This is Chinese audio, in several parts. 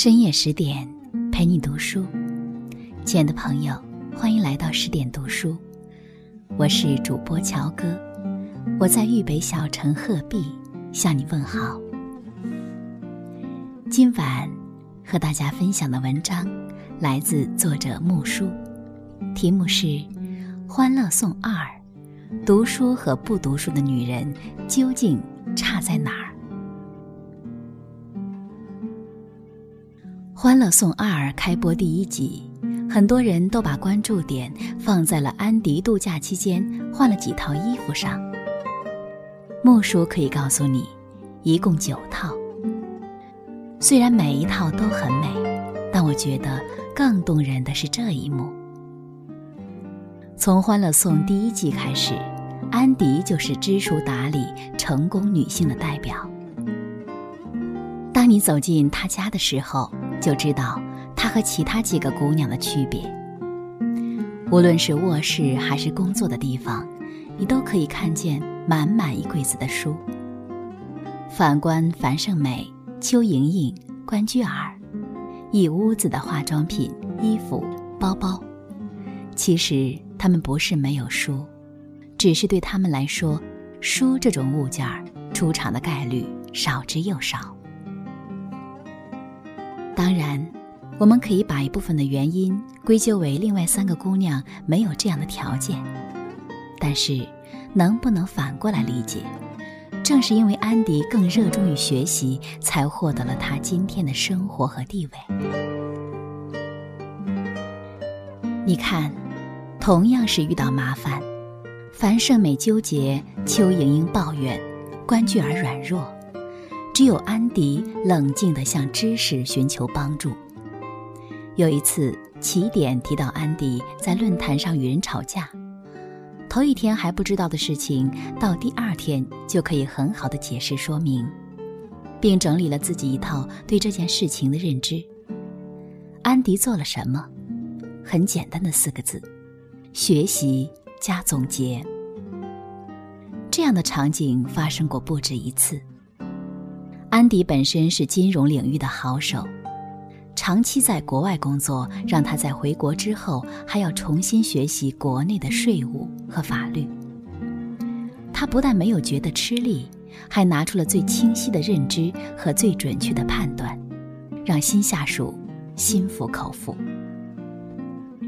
深夜十点，陪你读书。亲爱的朋友，欢迎来到十点读书，我是主播乔哥，我在豫北小城鹤壁向你问好。今晚和大家分享的文章来自作者木叔，题目是《欢乐颂二》，读书和不读书的女人究竟差在哪儿？《欢乐颂二》开播第一集，很多人都把关注点放在了安迪度假期间换了几套衣服上。木叔可以告诉你，一共九套。虽然每一套都很美，但我觉得更动人的是这一幕。从《欢乐颂》第一季开始，安迪就是知书达理、成功女性的代表。当你走进她家的时候，就知道她和其他几个姑娘的区别。无论是卧室还是工作的地方，你都可以看见满满一柜子的书。反观樊胜美、邱莹莹、关雎尔，一屋子的化妆品、衣服、包包。其实他们不是没有书，只是对他们来说，书这种物件儿出场的概率少之又少。当然，我们可以把一部分的原因归咎为另外三个姑娘没有这样的条件。但是，能不能反过来理解？正是因为安迪更热衷于学习，才获得了他今天的生活和地位。你看，同样是遇到麻烦，樊胜美纠结，邱莹莹抱怨，关雎尔软弱。只有安迪冷静地向知识寻求帮助。有一次，起点提到安迪在论坛上与人吵架，头一天还不知道的事情，到第二天就可以很好的解释说明，并整理了自己一套对这件事情的认知。安迪做了什么？很简单的四个字：学习加总结。这样的场景发生过不止一次。安迪本身是金融领域的好手，长期在国外工作，让他在回国之后还要重新学习国内的税务和法律。他不但没有觉得吃力，还拿出了最清晰的认知和最准确的判断，让新下属心服口服。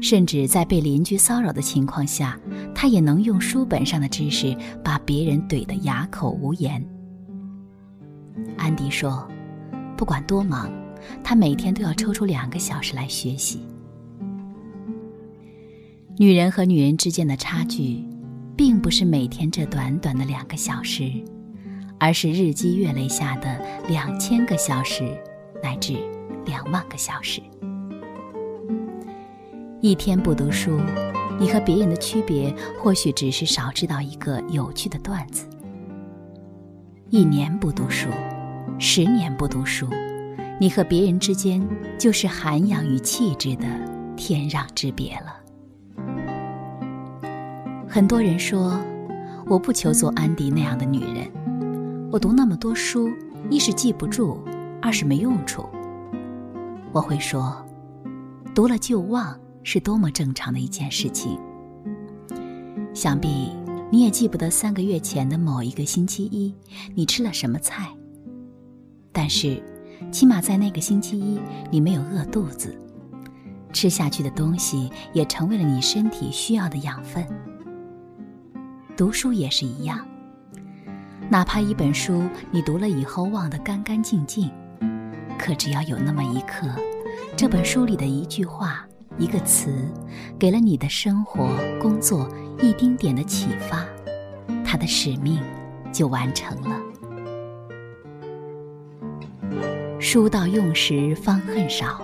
甚至在被邻居骚扰的情况下，他也能用书本上的知识把别人怼得哑口无言。安迪说：“不管多忙，他每天都要抽出两个小时来学习。”女人和女人之间的差距，并不是每天这短短的两个小时，而是日积月累下的两千个小时，乃至两万个小时。一天不读书，你和别人的区别，或许只是少知道一个有趣的段子；一年不读书。十年不读书，你和别人之间就是涵养与气质的天壤之别了。很多人说，我不求做安迪那样的女人。我读那么多书，一是记不住，二是没用处。我会说，读了就忘，是多么正常的一件事情。想必你也记不得三个月前的某一个星期一，你吃了什么菜。但是，起码在那个星期一，你没有饿肚子，吃下去的东西也成为了你身体需要的养分。读书也是一样，哪怕一本书你读了以后忘得干干净净，可只要有那么一刻，这本书里的一句话、一个词，给了你的生活、工作一丁点的启发，它的使命就完成了。书到用时方恨少，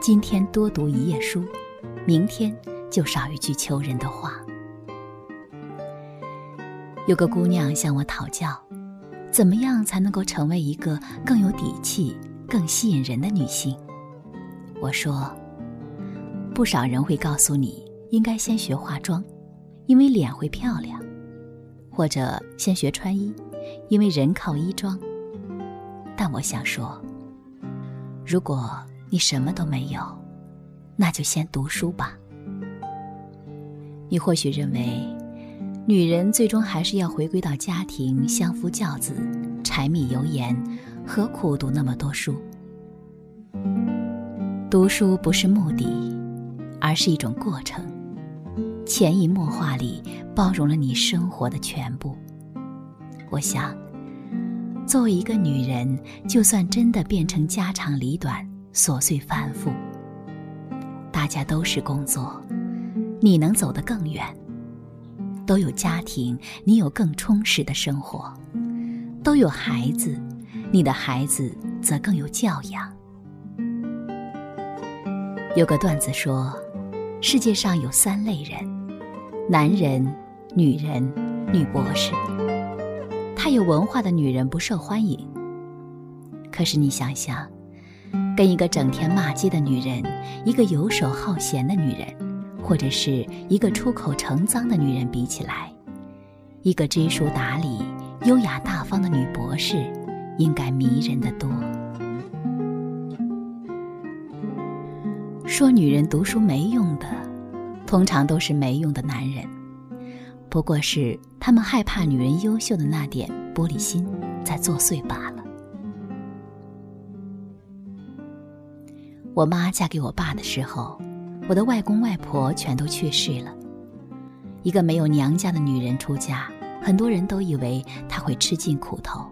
今天多读一页书，明天就少一句求人的话。有个姑娘向我讨教，怎么样才能够成为一个更有底气、更吸引人的女性？我说，不少人会告诉你，应该先学化妆，因为脸会漂亮；或者先学穿衣，因为人靠衣装。但我想说，如果你什么都没有，那就先读书吧。你或许认为，女人最终还是要回归到家庭，相夫教子，柴米油盐，何苦读那么多书？读书不是目的，而是一种过程，潜移默化里包容了你生活的全部。我想，作为一个女人，就算真的变成家长里短、琐碎繁复，大家都是工作，你能走得更远；都有家庭，你有更充实的生活；都有孩子，你的孩子则更有教养。有个段子说，世界上有三类人：男人、女人、女博士。太有文化的女人不受欢迎。可是你想想，跟一个整天骂街的女人，一个游手好闲的女人，或者是一个出口成脏的女人比起来，一个知书达理、优雅大方的女博士，应该迷人的多。说女人读书没用的，通常都是没用的男人，不过是他们害怕女人优秀的那点玻璃心在作祟罢了。我妈嫁给我爸的时候，我的外公外婆全都去世了。一个没有娘家的女人出嫁，很多人都以为她会吃尽苦头。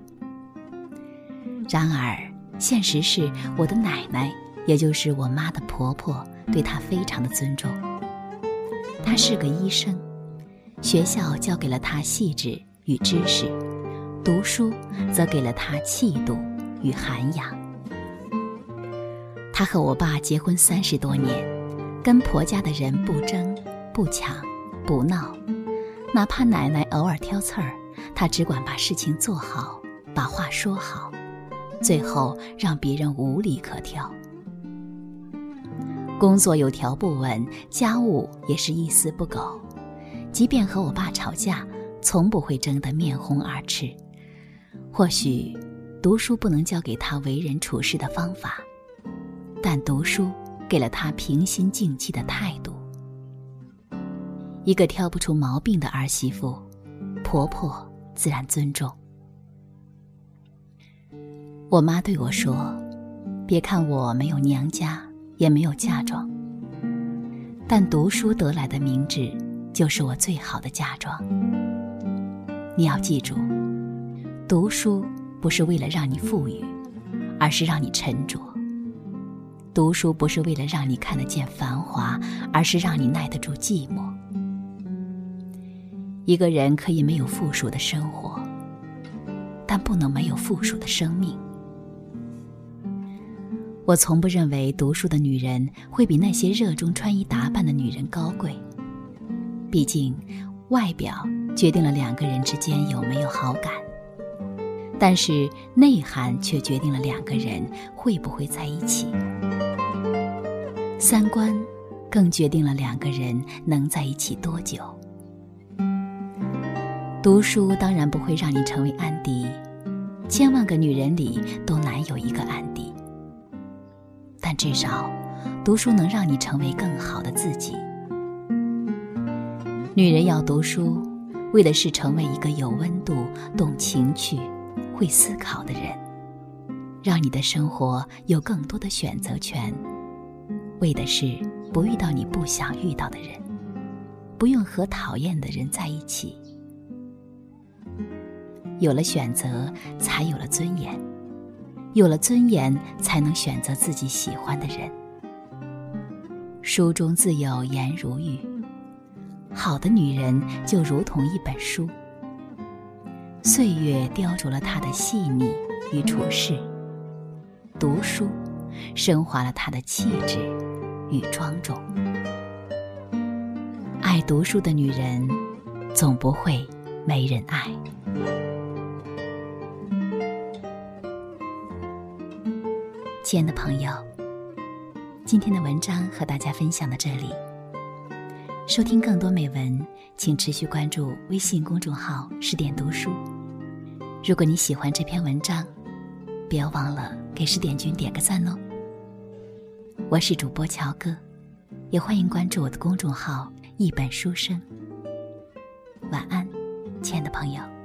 然而，现实是我的奶奶。也就是我妈的婆婆对她非常的尊重。她是个医生，学校教给了他细致与知识，读书则给了他气度与涵养。他和我爸结婚三十多年，跟婆家的人不争不抢不闹，哪怕奶奶偶尔挑刺儿，他只管把事情做好，把话说好，最后让别人无理可挑。工作有条不紊，家务也是一丝不苟。即便和我爸吵架，从不会争得面红耳赤。或许，读书不能教给他为人处事的方法，但读书给了他平心静气的态度。一个挑不出毛病的儿媳妇，婆婆自然尊重。我妈对我说：“别看我没有娘家。”也没有嫁妆，但读书得来的名智就是我最好的嫁妆。你要记住，读书不是为了让你富裕，而是让你沉着；读书不是为了让你看得见繁华，而是让你耐得住寂寞。一个人可以没有富庶的生活，但不能没有富庶的生命。我从不认为读书的女人会比那些热衷穿衣打扮的女人高贵。毕竟，外表决定了两个人之间有没有好感，但是内涵却决定了两个人会不会在一起。三观更决定了两个人能在一起多久。读书当然不会让你成为安迪，千万个女人里都难有一个安迪。但至少，读书能让你成为更好的自己。女人要读书，为的是成为一个有温度、懂情趣、会思考的人，让你的生活有更多的选择权。为的是不遇到你不想遇到的人，不用和讨厌的人在一起。有了选择，才有了尊严。有了尊严，才能选择自己喜欢的人。书中自有颜如玉，好的女人就如同一本书，岁月雕琢了她的细腻与处事，读书升华了她的气质与庄重。爱读书的女人，总不会没人爱。亲爱的朋友，今天的文章和大家分享到这里。收听更多美文，请持续关注微信公众号“十点读书”。如果你喜欢这篇文章，不要忘了给十点君点个赞哦。我是主播乔哥，也欢迎关注我的公众号“一本书生”。晚安，亲爱的朋友。